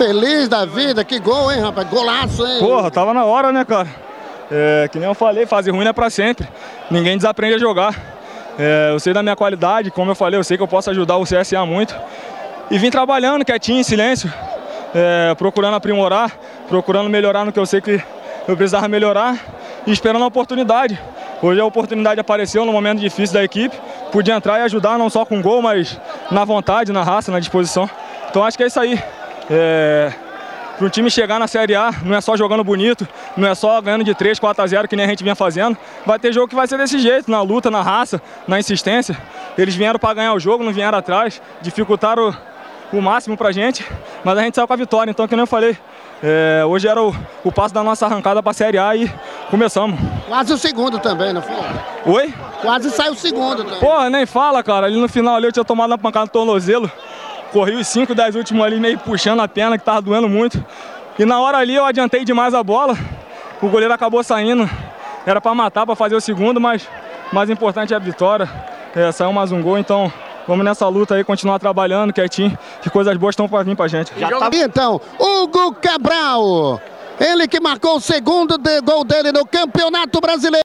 feliz da vida, que gol, hein, rapaz? Golaço, hein? Porra, tava na hora, né, cara? É, que nem eu falei, fazer ruim é pra sempre. Ninguém desaprende a jogar. É, eu sei da minha qualidade, como eu falei, eu sei que eu posso ajudar o CSA muito. E vim trabalhando quietinho, em silêncio, é, procurando aprimorar, procurando melhorar no que eu sei que eu precisava melhorar e esperando a oportunidade. Hoje a oportunidade apareceu no momento difícil da equipe, podia entrar e ajudar não só com gol, mas na vontade, na raça, na disposição. Então acho que é isso aí. É, para um time chegar na Série A, não é só jogando bonito, não é só ganhando de 3, 4 a 0 que nem a gente vinha fazendo. Vai ter jogo que vai ser desse jeito, na luta, na raça, na insistência. Eles vieram para ganhar o jogo, não vieram atrás, dificultaram o, o máximo para a gente, mas a gente saiu com a vitória. Então, como eu falei, é, hoje era o, o passo da nossa arrancada para a Série A e começamos. Quase o segundo também, não foi? Oi? Quase saiu o segundo também. Porra, nem fala, cara. Ali no final ali eu tinha tomado uma pancada no tornozelo. Corri os 5, 10 últimos ali meio puxando a perna, que tava doendo muito. E na hora ali eu adiantei demais a bola. O goleiro acabou saindo. Era para matar, para fazer o segundo, mas o mais importante é a vitória. É, saiu mais um gol, então vamos nessa luta aí, continuar trabalhando quietinho, que coisas boas estão para vir pra gente. Já tá... Então, Hugo Cabral, ele que marcou o segundo gol dele no Campeonato Brasileiro.